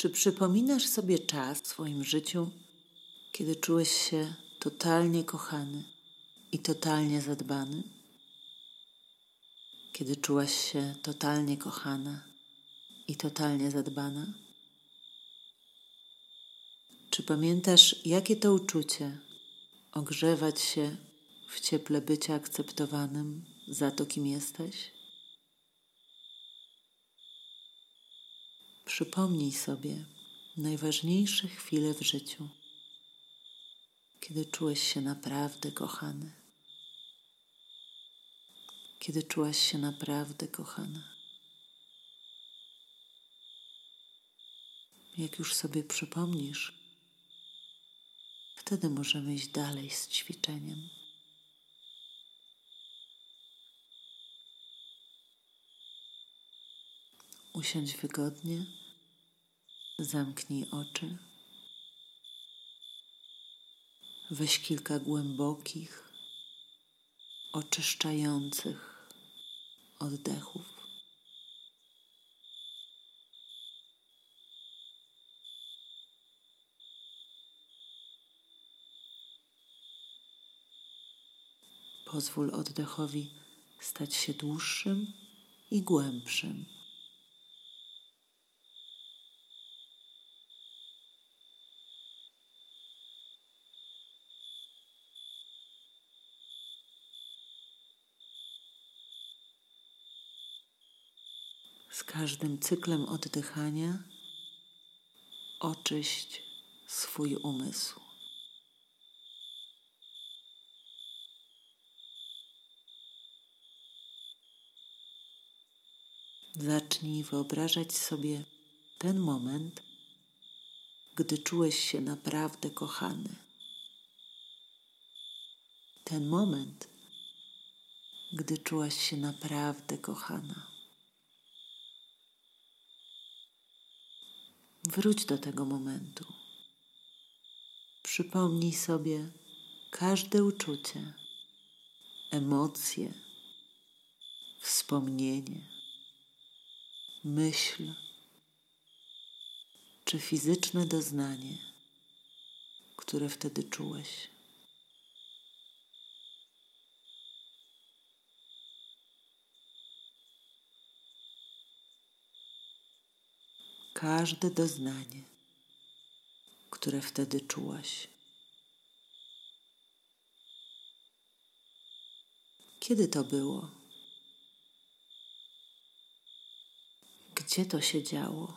Czy przypominasz sobie czas w swoim życiu, kiedy czułeś się totalnie kochany i totalnie zadbany? Kiedy czułaś się totalnie kochana i totalnie zadbana? Czy pamiętasz, jakie to uczucie ogrzewać się w cieple bycia akceptowanym za to, kim jesteś? Przypomnij sobie najważniejsze chwile w życiu, kiedy czułeś się naprawdę kochany, kiedy czułaś się naprawdę kochana. Jak już sobie przypomnisz, wtedy możemy iść dalej z ćwiczeniem. Usiądź wygodnie, zamknij oczy. Weź kilka głębokich, oczyszczających oddechów. Pozwól oddechowi stać się dłuższym i głębszym. Z każdym cyklem oddychania oczyść swój umysł. Zacznij wyobrażać sobie ten moment, gdy czułeś się naprawdę kochany. Ten moment, gdy czułaś się naprawdę kochana. Wróć do tego momentu. Przypomnij sobie każde uczucie, emocje, wspomnienie, myśl czy fizyczne doznanie, które wtedy czułeś. Każde doznanie, które wtedy czułaś. Kiedy to było? Gdzie to się działo?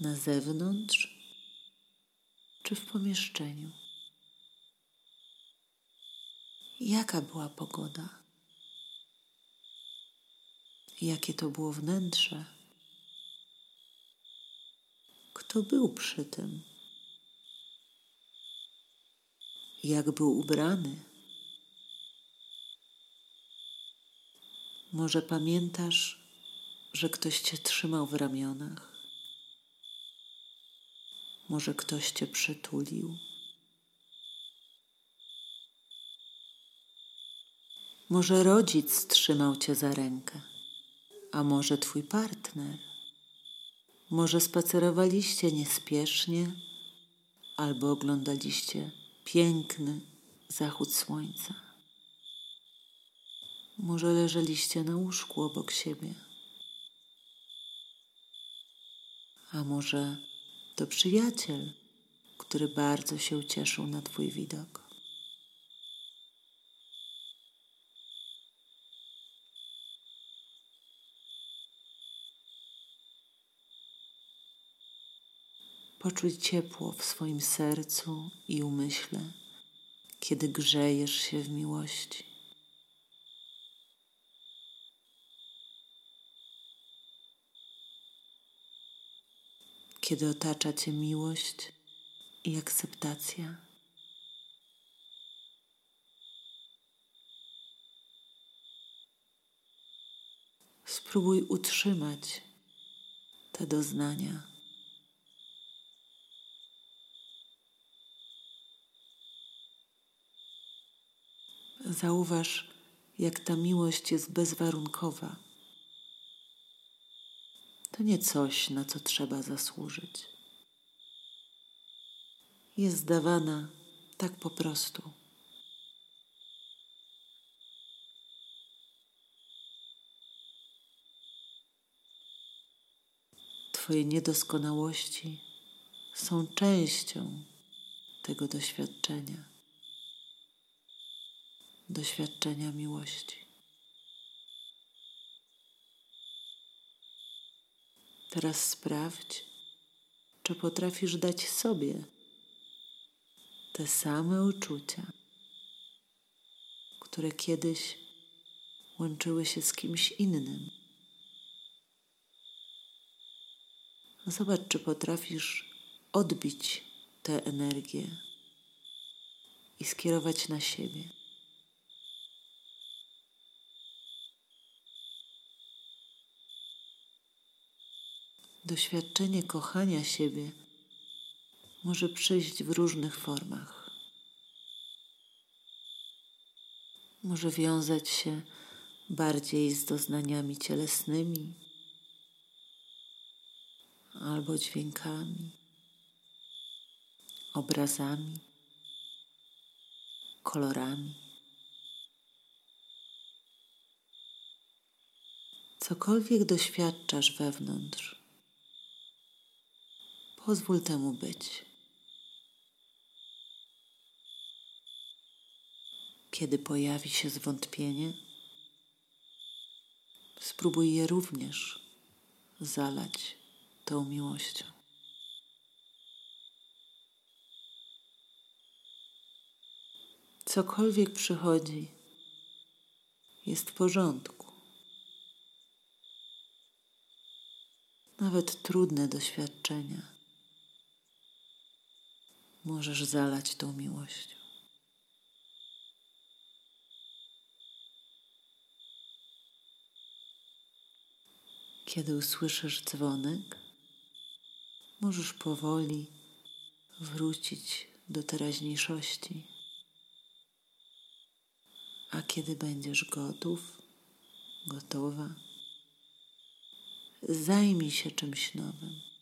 Na zewnątrz czy w pomieszczeniu? Jaka była pogoda? Jakie to było wnętrze. Kto był przy tym? Jak był ubrany? Może pamiętasz, że ktoś cię trzymał w ramionach? Może ktoś cię przytulił? Może rodzic trzymał cię za rękę? A może twój partner. Może spacerowaliście niespiesznie albo oglądaliście piękny zachód słońca. Może leżeliście na łóżku obok siebie. A może to przyjaciel, który bardzo się ucieszył na Twój widok. Poczuć ciepło w swoim sercu i umyśle, kiedy grzejesz się w miłości. Kiedy otacza Cię miłość i akceptacja. Spróbuj utrzymać te doznania. Zauważ, jak ta miłość jest bezwarunkowa. to nie coś, na co trzeba zasłużyć. Jest dawana tak po prostu. Twoje niedoskonałości są częścią tego doświadczenia, doświadczenia miłości. Teraz sprawdź, czy potrafisz dać sobie te same uczucia, które kiedyś łączyły się z kimś innym. Zobacz, czy potrafisz odbić tę energię i skierować na siebie. Doświadczenie kochania siebie może przyjść w różnych formach. Może wiązać się bardziej z doznaniami cielesnymi albo dźwiękami, obrazami, kolorami. Cokolwiek doświadczasz wewnątrz, pozwól temu być. Kiedy pojawi się zwątpienie, spróbuj je również zalać tą miłością. Cokolwiek przychodzi, jest w porządku. Nawet trudne doświadczenia możesz zalać tą miłością. Kiedy usłyszysz dzwonek, możesz powoli wrócić do teraźniejszości. A kiedy będziesz gotów, gotowa, zajmij się czymś nowym.